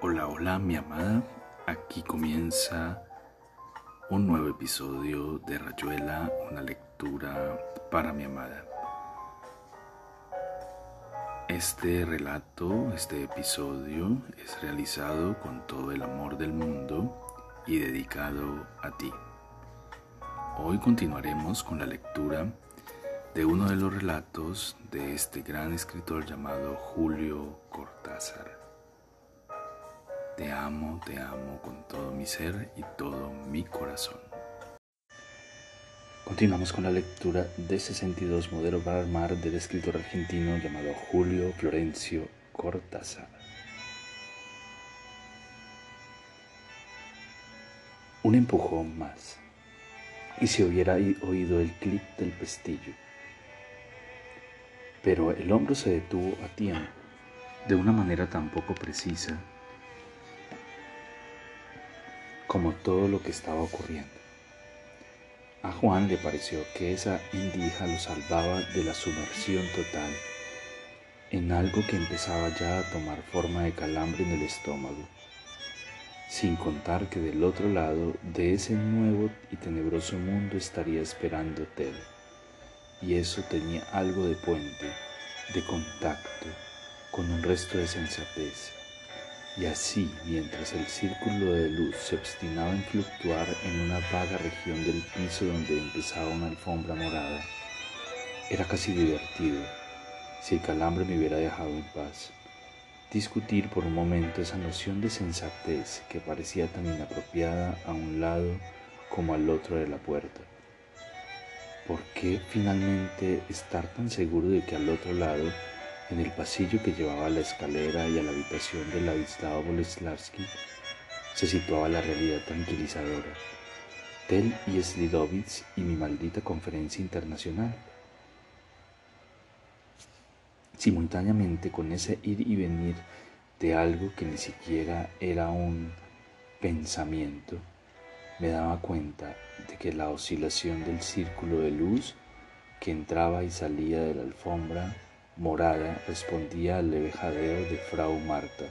Hola, hola mi amada, aquí comienza un nuevo episodio de Rayuela, una lectura para mi amada. Este relato, este episodio es realizado con todo el amor del mundo y dedicado a ti. Hoy continuaremos con la lectura de uno de los relatos de este gran escritor llamado Julio Cortázar. Te amo, te amo con todo mi ser y todo mi corazón. Continuamos con la lectura de 62 Modelo para Armar del escritor argentino llamado Julio Florencio Cortázar. Un empujón más y se hubiera oído el clic del pestillo. Pero el hombro se detuvo a tiempo, de una manera tan poco precisa como todo lo que estaba ocurriendo. A Juan le pareció que esa indija lo salvaba de la sumersión total en algo que empezaba ya a tomar forma de calambre en el estómago, sin contar que del otro lado de ese nuevo y tenebroso mundo estaría esperando Ted, y eso tenía algo de puente, de contacto, con un resto de sensatez y así, mientras el círculo de luz se obstinaba en fluctuar en una vaga región del piso donde empezaba una alfombra morada, era casi divertido, si el calambre me hubiera dejado en paz, discutir por un momento esa noción de sensatez que parecía tan inapropiada a un lado como al otro de la puerta. ¿Por qué finalmente estar tan seguro de que al otro lado en el pasillo que llevaba a la escalera y a la habitación de Ladislao Boleslavsky se situaba la realidad tranquilizadora. Tel y Slidovitz y mi maldita conferencia internacional. Simultáneamente con ese ir y venir de algo que ni siquiera era un pensamiento, me daba cuenta de que la oscilación del círculo de luz que entraba y salía de la alfombra morada respondía al leve jadeo de Frau Marta,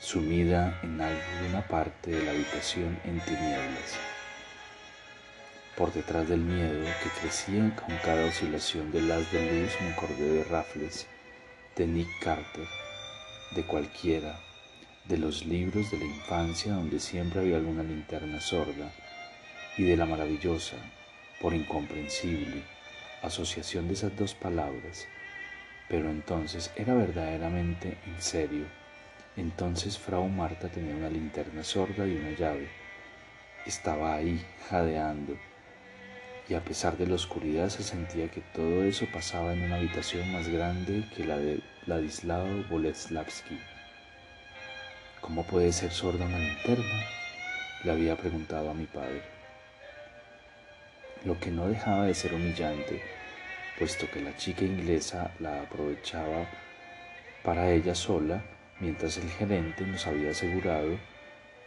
sumida en alguna parte de la habitación en tinieblas. Por detrás del miedo que crecía con cada oscilación del haz de luz me acordé de Raffles, de Nick Carter, de cualquiera, de los libros de la infancia donde siempre había alguna linterna sorda, y de la maravillosa, por incomprensible, asociación de esas dos palabras pero entonces era verdaderamente en serio. Entonces Frau Marta tenía una linterna sorda y una llave. Estaba ahí, jadeando. Y a pesar de la oscuridad se sentía que todo eso pasaba en una habitación más grande que la de Ladislao Boleslavsky. ¿Cómo puede ser sorda una linterna? Le había preguntado a mi padre. Lo que no dejaba de ser humillante puesto que la chica inglesa la aprovechaba para ella sola, mientras el gerente nos había asegurado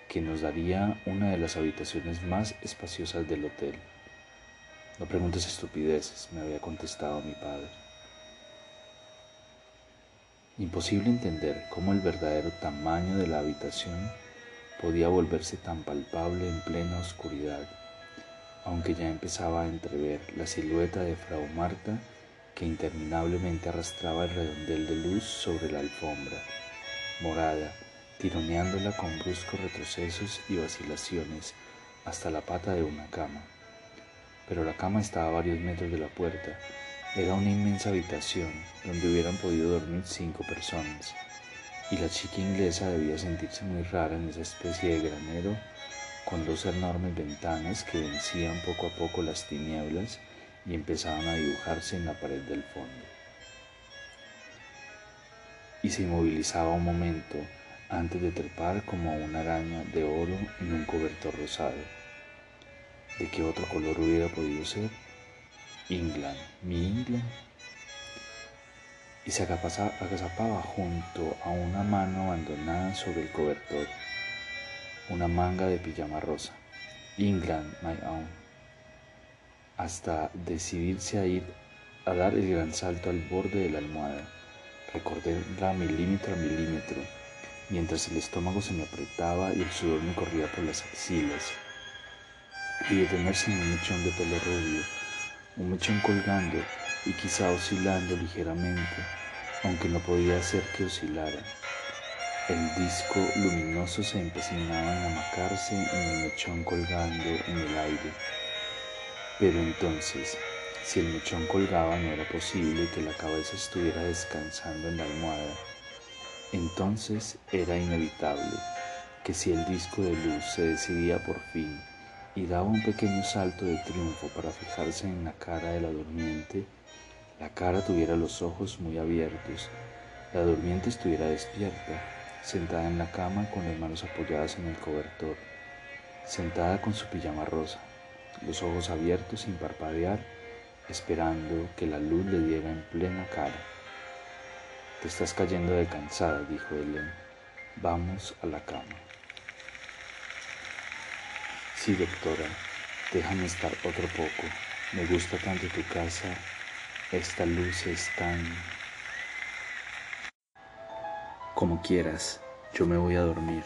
que nos daría una de las habitaciones más espaciosas del hotel. No preguntes estupideces, me había contestado mi padre. Imposible entender cómo el verdadero tamaño de la habitación podía volverse tan palpable en plena oscuridad aunque ya empezaba a entrever la silueta de Frau Marta que interminablemente arrastraba el redondel de luz sobre la alfombra, morada, tironeándola con bruscos retrocesos y vacilaciones hasta la pata de una cama. Pero la cama estaba a varios metros de la puerta. Era una inmensa habitación donde hubieran podido dormir cinco personas, y la chica inglesa debía sentirse muy rara en esa especie de granero con dos enormes ventanas que vencían poco a poco las tinieblas y empezaban a dibujarse en la pared del fondo. Y se inmovilizaba un momento antes de trepar como una araña de oro en un cobertor rosado. ¿De qué otro color hubiera podido ser? England, mi England. Y se agazapaba junto a una mano abandonada sobre el cobertor una manga de pijama rosa, England, my own, hasta decidirse a ir a dar el gran salto al borde de la almohada, recordarla milímetro a milímetro, mientras el estómago se me apretaba y el sudor me corría por las axilas. Y detenerse en un mechón de pelo rubio, un mechón colgando y quizá oscilando ligeramente, aunque no podía hacer que oscilara. El disco luminoso se empecinaba en amacarse en el mechón colgando en el aire. Pero entonces, si el mechón colgaba no era posible que la cabeza estuviera descansando en la almohada. Entonces era inevitable que si el disco de luz se decidía por fin y daba un pequeño salto de triunfo para fijarse en la cara de la durmiente, la cara tuviera los ojos muy abiertos, la durmiente estuviera despierta sentada en la cama con las manos apoyadas en el cobertor, sentada con su pijama rosa, los ojos abiertos sin parpadear, esperando que la luz le diera en plena cara. Te estás cayendo de cansada, dijo Helen. Vamos a la cama. Sí, doctora, déjame estar otro poco. Me gusta tanto tu casa. Esta luz es tan... Como quieras, yo me voy a dormir.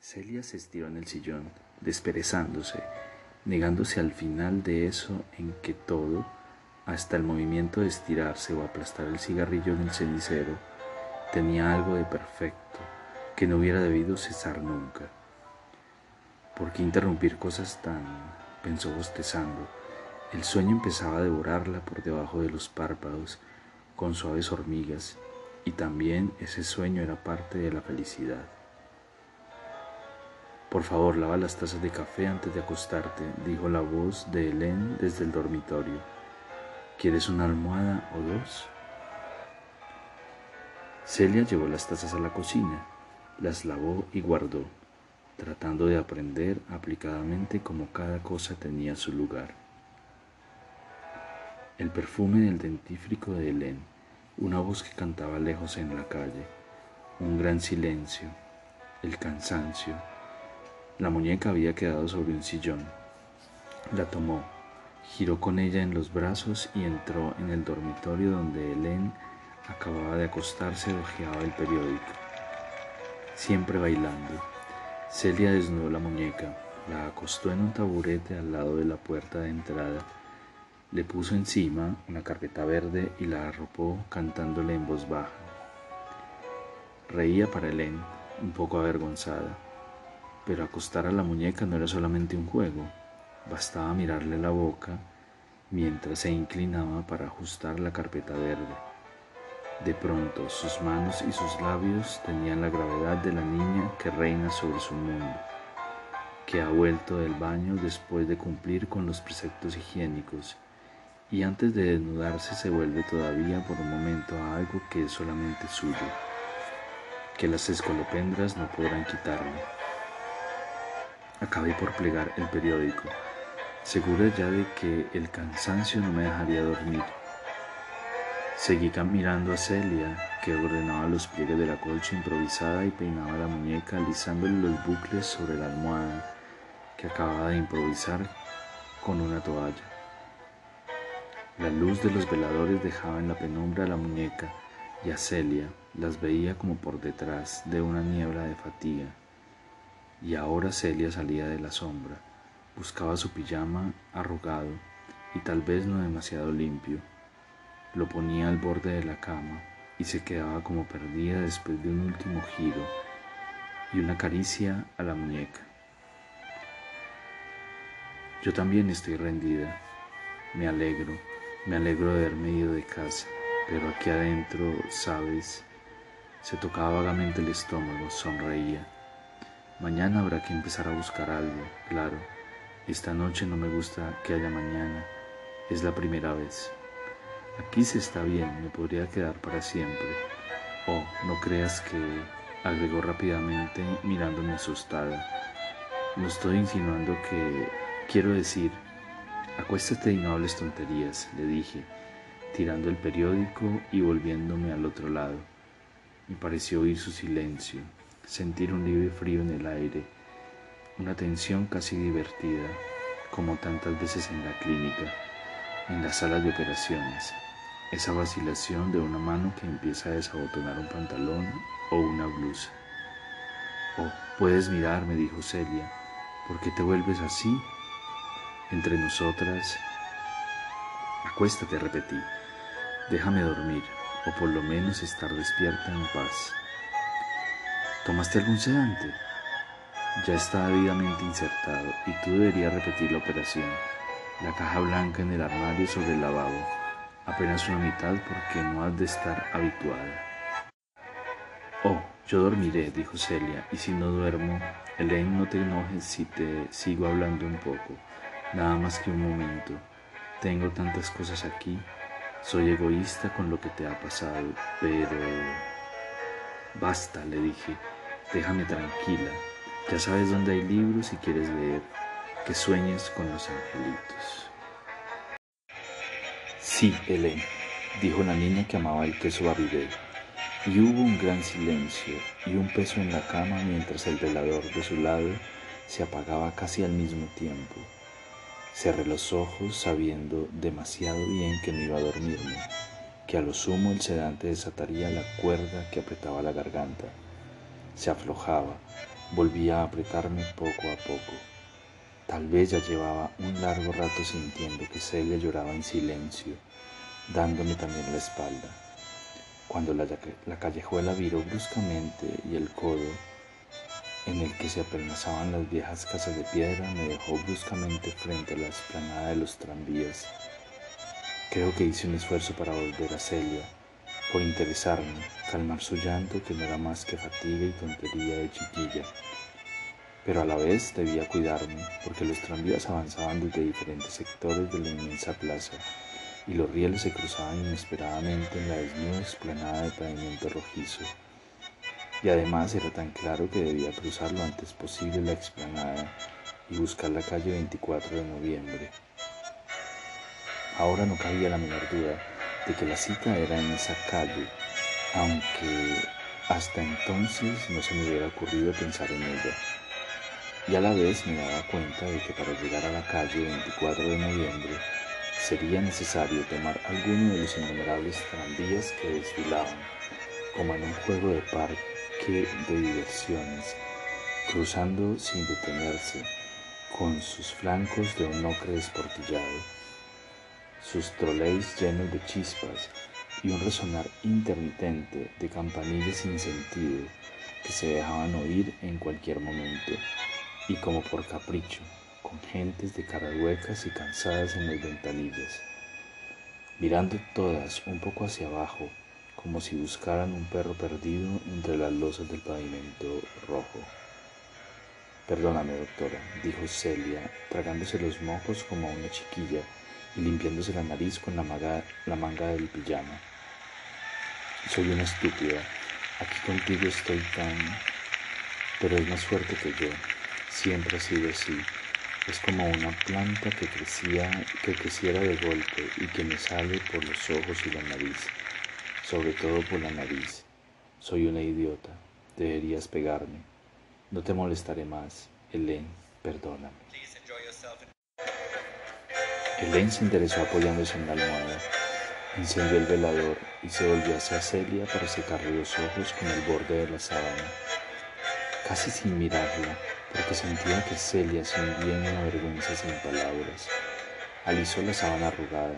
Celia se estiró en el sillón, desperezándose, negándose al final de eso en que todo, hasta el movimiento de estirarse o aplastar el cigarrillo en el cenicero, tenía algo de perfecto que no hubiera debido cesar nunca. ¿Por qué interrumpir cosas tan? pensó bostezando. El sueño empezaba a devorarla por debajo de los párpados con suaves hormigas y también ese sueño era parte de la felicidad. Por favor, lava las tazas de café antes de acostarte, dijo la voz de Helen desde el dormitorio. ¿Quieres una almohada o dos? Celia llevó las tazas a la cocina, las lavó y guardó, tratando de aprender aplicadamente cómo cada cosa tenía su lugar. El perfume del dentífrico de Helen una voz que cantaba lejos en la calle, un gran silencio, el cansancio. La muñeca había quedado sobre un sillón. La tomó, giró con ella en los brazos y entró en el dormitorio donde Helen acababa de acostarse hojeaba el periódico. Siempre bailando. Celia desnudó la muñeca, la acostó en un taburete al lado de la puerta de entrada le puso encima una carpeta verde y la arropó cantándole en voz baja. Reía para Helen, un poco avergonzada, pero acostar a la muñeca no era solamente un juego, bastaba mirarle la boca mientras se inclinaba para ajustar la carpeta verde. De pronto sus manos y sus labios tenían la gravedad de la niña que reina sobre su mundo, que ha vuelto del baño después de cumplir con los preceptos higiénicos y antes de desnudarse se vuelve todavía por un momento a algo que es solamente suyo, que las escolopendras no podrán quitarle. Acabé por plegar el periódico, segura ya de que el cansancio no me dejaría dormir. Seguí mirando a Celia, que ordenaba los pliegues de la colcha improvisada y peinaba la muñeca alisándole los bucles sobre la almohada que acababa de improvisar con una toalla. La luz de los veladores dejaba en la penumbra la muñeca y a Celia las veía como por detrás de una niebla de fatiga. Y ahora Celia salía de la sombra, buscaba su pijama arrugado y tal vez no demasiado limpio. Lo ponía al borde de la cama y se quedaba como perdida después de un último giro y una caricia a la muñeca. Yo también estoy rendida, me alegro me alegro de haberme ido de casa, pero aquí adentro, sabes, se tocaba vagamente el estómago, sonreía. Mañana habrá que empezar a buscar algo, claro. Esta noche no me gusta que haya mañana, es la primera vez. Aquí se está bien, me podría quedar para siempre. Oh, no creas que, agregó rápidamente mirándome asustada. No estoy insinuando que, quiero decir, Acuéstate y no tonterías, le dije, tirando el periódico y volviéndome al otro lado. Me pareció oír su silencio, sentir un libre frío en el aire, una tensión casi divertida, como tantas veces en la clínica, en las salas de operaciones. esa vacilación de una mano que empieza a desabotonar un pantalón o una blusa. Oh, puedes mirar, me dijo Celia, ¿por qué te vuelves así? Entre nosotras, acuéstate, repetí, déjame dormir, o por lo menos estar despierta en paz. ¿Tomaste algún sedante? Ya está debidamente insertado y tú deberías repetir la operación. La caja blanca en el armario sobre el lavabo. Apenas una mitad porque no has de estar habituada. Oh, yo dormiré, dijo Celia, y si no duermo, Elaine, no te enojes si te sigo hablando un poco, nada más que un momento. Tengo tantas cosas aquí, soy egoísta con lo que te ha pasado, pero... Basta, le dije, déjame tranquila, ya sabes dónde hay libros si quieres leer, que sueñes con los angelitos. Sí, Elaine, dijo la niña que amaba el queso Babybel. Y hubo un gran silencio y un peso en la cama mientras el velador de su lado se apagaba casi al mismo tiempo. Cerré los ojos sabiendo demasiado bien que no iba a dormirme, que a lo sumo el sedante desataría la cuerda que apretaba la garganta. Se aflojaba, volvía a apretarme poco a poco. Tal vez ya llevaba un largo rato sintiendo que Celia lloraba en silencio, dándome también la espalda. Cuando la, la callejuela viró bruscamente y el codo en el que se apenazaban las viejas casas de piedra me dejó bruscamente frente a la esplanada de los tranvías. Creo que hice un esfuerzo para volver a Celia, por interesarme, calmar su llanto que no era más que fatiga y tontería de chiquilla. Pero a la vez debía cuidarme, porque los tranvías avanzaban desde diferentes sectores de la inmensa plaza y los rieles se cruzaban inesperadamente en la desnuda explanada de pavimento rojizo. Y además era tan claro que debía cruzar lo antes posible la explanada y buscar la calle 24 de noviembre. Ahora no cabía la menor duda de que la cita era en esa calle, aunque hasta entonces no se me hubiera ocurrido pensar en ella. Y a la vez me daba cuenta de que para llegar a la calle 24 de noviembre sería necesario tomar alguno de los innumerables tranvías que desfilaban, como en un juego de parque de diversiones, cruzando sin detenerse, con sus flancos de un ocre desportillado sus troleys llenos de chispas y un resonar intermitente de campanillas sin sentido que se dejaban oír en cualquier momento y como por capricho, con gentes de caras huecas y cansadas en las ventanillas, mirando todas un poco hacia abajo, como si buscaran un perro perdido entre las losas del pavimento rojo. Perdóname, doctora, dijo Celia, tragándose los mocos como una chiquilla y limpiándose la nariz con la la manga del pijama. Soy una estúpida. Aquí contigo estoy tan... Pero es más fuerte que yo. Siempre ha sido así. Es como una planta que crecía, que creciera de golpe y que me sale por los ojos y la nariz. Sobre todo por la nariz. Soy una idiota. Deberías pegarme. No te molestaré más. Helen, perdóname. Elaine se interesó apoyándose en la almohada, encendió el velador y se volvió hacia Celia para secarle los ojos con el borde de la sábana, casi sin mirarla, porque sentía que Celia se hundía en una vergüenza sin palabras. Alisó la sábana arrugada,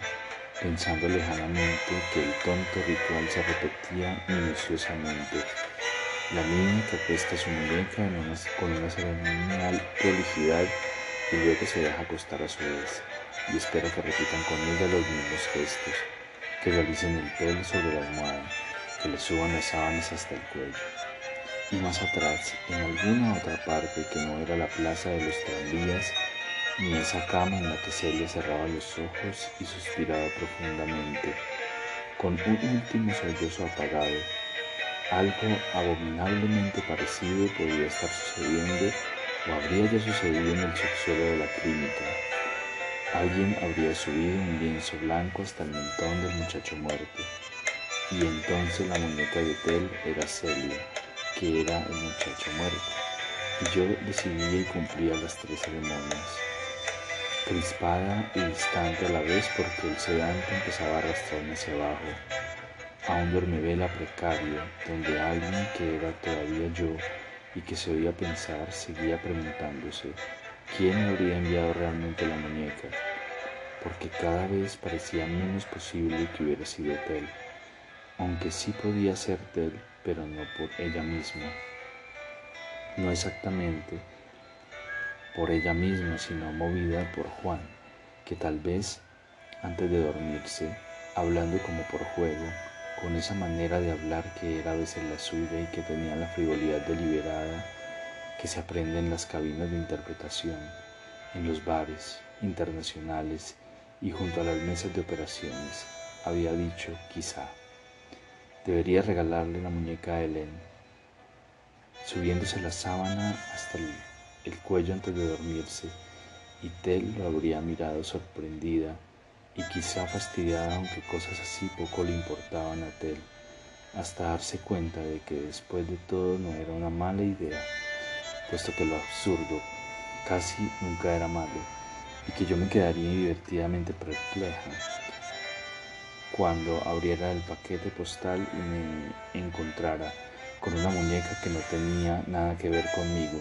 pensando lejanamente que el tonto ritual se repetía minuciosamente. La niña que apuesta su muñeca con una ceremonial prolijidad y luego se deja acostar a su vez y espero que repitan con ella los mismos gestos, que realicen el pelo sobre la almohada, que le suban las sábanas hasta el cuello. Y más atrás, en alguna otra parte que no era la plaza de los tranvías, ni esa cama en la que Celia cerraba los ojos y suspiraba profundamente, con un último sollozo apagado, algo abominablemente parecido podía estar sucediendo o habría ya sucedido en el subsuelo de la clínica, Alguien habría subido un lienzo blanco hasta el mentón del muchacho muerto, y entonces la muñeca de Tel era Celia, que era el muchacho muerto, y yo decidía y cumplía las tres ceremonias. Crispada y distante a la vez porque el sedante empezaba a arrastrarme hacia abajo, a un dormivela precario donde alguien que era todavía yo y que se oía pensar seguía preguntándose quién me habría enviado realmente la muñeca, porque cada vez parecía menos posible que hubiera sido Tel, aunque sí podía ser Tel, pero no por ella misma. No exactamente por ella misma, sino movida por Juan, que tal vez antes de dormirse, hablando como por juego, con esa manera de hablar que era a veces la suya y que tenía la frivolidad deliberada que se aprende en las cabinas de interpretación, en los bares internacionales y junto a las mesas de operaciones, había dicho, quizá, debería regalarle la muñeca a Helen, subiéndose la sábana hasta el, el cuello antes de dormirse, y Tel lo habría mirado sorprendida y quizá fastidiada, aunque cosas así poco le importaban a Tel, hasta darse cuenta de que después de todo no era una mala idea, puesto que lo absurdo casi nunca era malo, y que yo me quedaría divertidamente perpleja cuando abriera el paquete postal y me encontrara con una muñeca que no tenía nada que ver conmigo,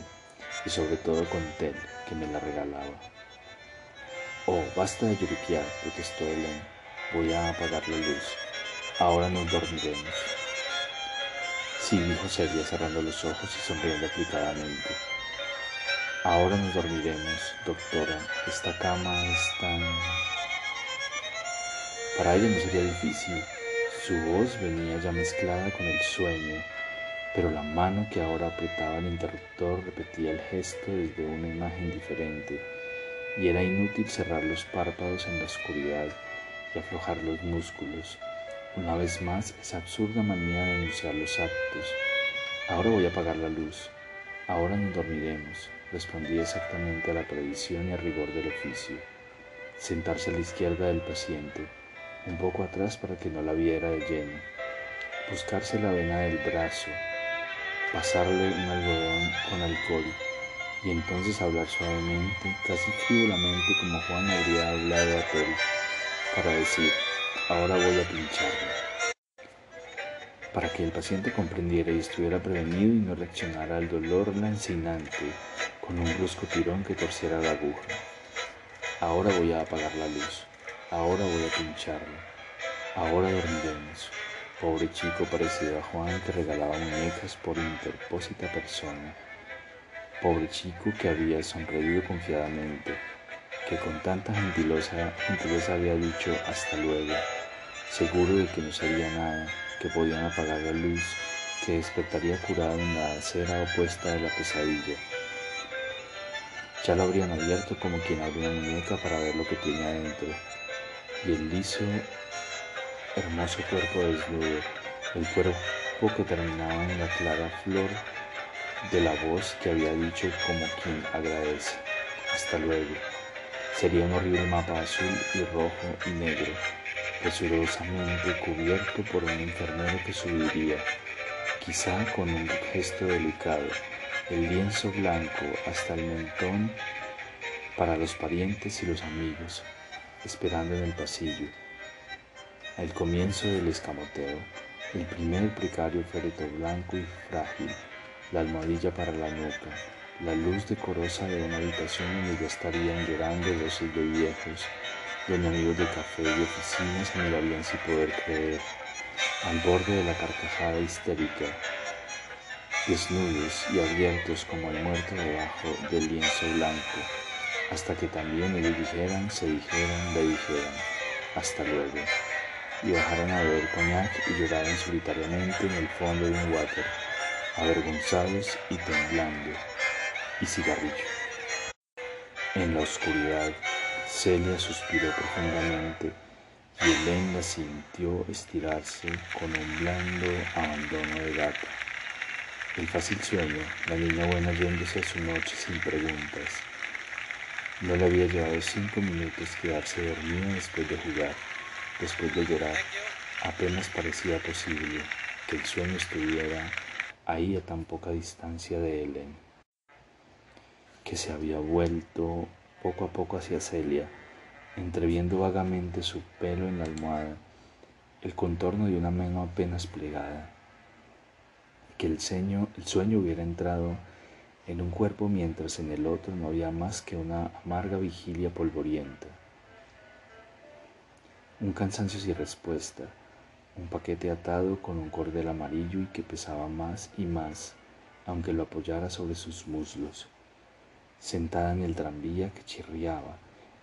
y sobre todo con Tel, que me la regalaba. Oh, basta de lloriquear, protestó Helen. Voy a apagar la luz. Ahora nos dormiremos. Sí, dijo Celia cerrando los ojos y sonriendo aplicadamente. Ahora nos dormiremos, doctora. Esta cama es tan... Para ella no sería difícil. Su voz venía ya mezclada con el sueño, pero la mano que ahora apretaba el interruptor repetía el gesto desde una imagen diferente y era inútil cerrar los párpados en la oscuridad y aflojar los músculos. Una vez más, esa absurda manía de anunciar los actos. Ahora voy a apagar la luz. Ahora nos dormiremos. Respondí exactamente a la previsión y al rigor del oficio. Sentarse a la izquierda del paciente, un poco atrás para que no la viera de lleno. Buscarse la vena del brazo. Pasarle un algodón con alcohol y entonces hablar suavemente, casi frívolamente como Juan habría hablado a Tel, para decir, ahora voy a pincharlo, para que el paciente comprendiera y estuviera prevenido y no reaccionara al dolor lancinante con un brusco tirón que torciera la aguja. Ahora voy a apagar la luz, ahora voy a pincharlo, ahora dormiremos. Pobre chico parecido a Juan que regalaba muñecas por interpósita persona Pobre chico que había sonreído confiadamente, que con tanta gentileza, gentileza había dicho hasta luego, seguro de que no sabía nada, que podían apagar la luz, que despertaría curado en la acera opuesta de la pesadilla. Ya lo habrían abierto como quien abre una muñeca para ver lo que tiene adentro, y el liso, hermoso cuerpo desnudo, el cuerpo que terminaba en la clara flor de la voz que había dicho como quien agradece. Hasta luego. Sería un horrible mapa azul y rojo y negro, presurosamente cubierto por un enfermero que subiría, quizá con un gesto delicado, el lienzo blanco hasta el mentón para los parientes y los amigos, esperando en el pasillo. Al comienzo del escamoteo, el primer precario féretro blanco y frágil. La almohadilla para la nuca, la luz decorosa de una habitación donde ya estarían llorando dosis de viejos, donde amigos de café y oficinas se mirarían sin poder creer, al borde de la carcajada histérica, desnudos y abiertos como el muerto debajo del lienzo blanco, hasta que también ellos dijeran, se dijeran, le dijeran, hasta luego, y bajaron a beber coñac y lloraron solitariamente en el fondo de un water avergonzados y temblando, y cigarrillo. En la oscuridad, Celia suspiró profundamente y Helen la sintió estirarse con un blando abandono de gata. El fácil sueño, la niña buena yéndose a su noche sin preguntas. No le había llevado cinco minutos quedarse dormida después de jugar, después de llorar. Apenas parecía posible que el sueño estuviera ahí a tan poca distancia de Helen, que se había vuelto poco a poco hacia Celia, entreviendo vagamente su pelo en la almohada, el contorno de una mano apenas plegada. Que el, el sueño hubiera entrado en un cuerpo mientras en el otro no había más que una amarga vigilia polvorienta. Un cansancio sin respuesta, un paquete atado con un cordel amarillo y que pesaba más y más, aunque lo apoyara sobre sus muslos, sentada en el tranvía que chirriaba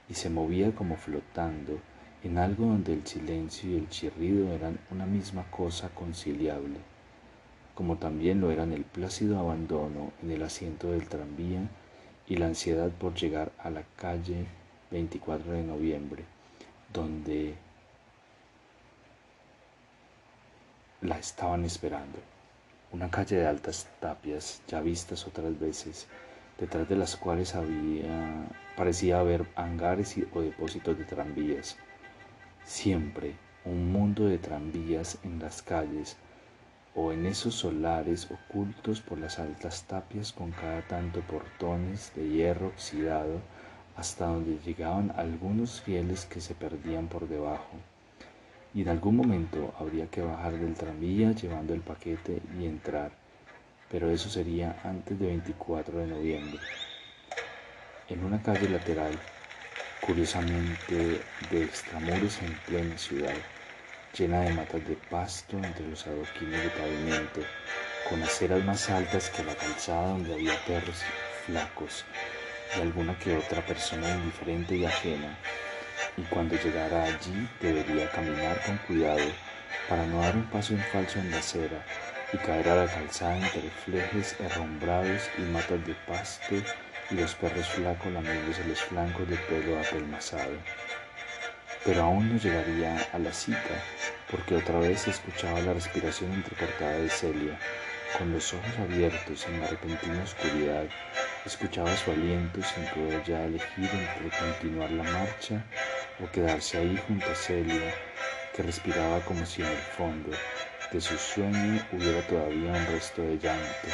y se movía como flotando en algo donde el silencio y el chirrido eran una misma cosa conciliable, como también lo eran el plácido abandono en el asiento del tranvía y la ansiedad por llegar a la calle 24 de noviembre, donde la estaban esperando. Una calle de altas tapias, ya vistas otras veces, detrás de las cuales había, parecía haber hangares o depósitos de tranvías. Siempre un mundo de tranvías en las calles o en esos solares ocultos por las altas tapias con cada tanto portones de hierro oxidado hasta donde llegaban algunos fieles que se perdían por debajo y en algún momento habría que bajar del tranvía llevando el paquete y entrar, pero eso sería antes de 24 de noviembre. En una calle lateral, curiosamente de extramuros en plena ciudad, llena de matas de pasto entre los adoquines de pavimento, con aceras más altas que la calzada donde había perros flacos y alguna que otra persona indiferente y ajena, y cuando llegara allí debería caminar con cuidado para no dar un paso en falso en la acera y caer a la calzada entre flejes herrumbrados y matas de pasto y los perros flacos lamiéndose los flancos de pelo apelmazado. Pero aún no llegaría a la cita porque otra vez escuchaba la respiración entrecortada de Celia, con los ojos abiertos en la repentina oscuridad, escuchaba su aliento sin poder ya elegir entre continuar la marcha o quedarse ahí junto a Celia, que respiraba como si en el fondo de su sueño hubiera todavía un resto de llanto.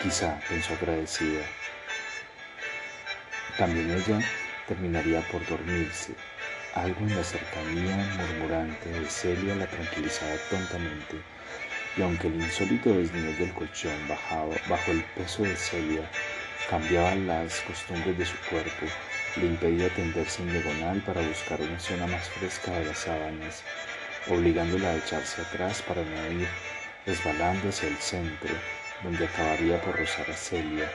Quizá, pensó agradecida, también ella terminaría por dormirse. Algo en la cercanía murmurante de Celia la tranquilizaba tontamente, y aunque el insólito desnivel del colchón bajaba bajo el peso de Celia cambiaba las costumbres de su cuerpo, le impedía tenderse en diagonal para buscar una zona más fresca de las sábanas, obligándola a echarse atrás para no ir resbalando hacia el centro, donde acabaría por rozar a Celia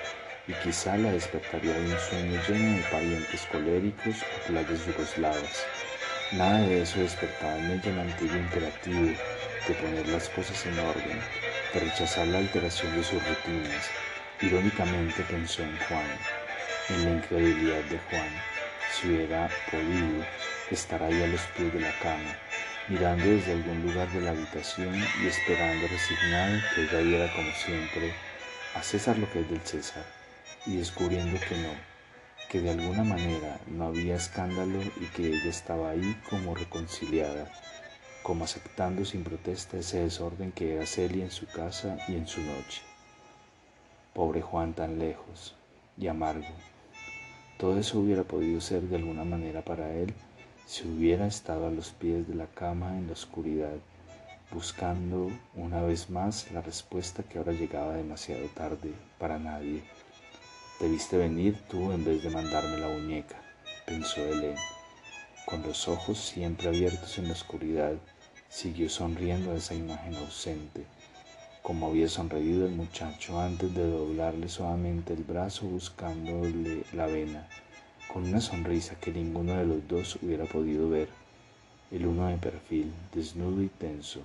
y quizá la despertaría de un sueño lleno de parientes coléricos o playas yugoslavas. Nada de eso despertaba en ella el antiguo imperativo de poner las cosas en orden, de rechazar la alteración de sus rutinas. Irónicamente pensó en Juan en la incredulidad de Juan, si hubiera podido estar ahí a los pies de la cama, mirando desde algún lugar de la habitación y esperando resignado que ella diera como siempre a César lo que es del César, y descubriendo que no, que de alguna manera no había escándalo y que ella estaba ahí como reconciliada, como aceptando sin protesta ese desorden que era Celia en su casa y en su noche. Pobre Juan tan lejos y amargo, todo eso hubiera podido ser de alguna manera para él si hubiera estado a los pies de la cama en la oscuridad, buscando una vez más la respuesta que ahora llegaba demasiado tarde para nadie. Debiste venir tú en vez de mandarme la muñeca, pensó Helen. Con los ojos siempre abiertos en la oscuridad, siguió sonriendo a esa imagen ausente, como había sonreído el muchacho antes de doblarle suavemente el brazo buscándole la vena, con una sonrisa que ninguno de los dos hubiera podido ver, el uno de perfil, desnudo y tenso,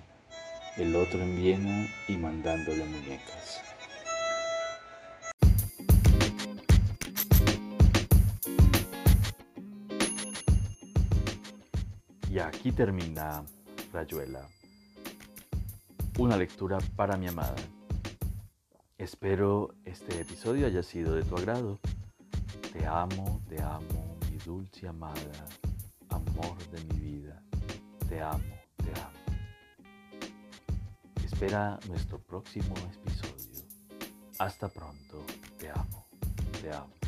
el otro en Viena y mandándole muñecas. Y aquí termina Rayuela una lectura para mi amada. Espero este episodio haya sido de tu agrado. Te amo, te amo, mi dulce amada, amor de mi vida. Te amo, te amo. Espera nuestro próximo episodio. Hasta pronto, te amo, te amo.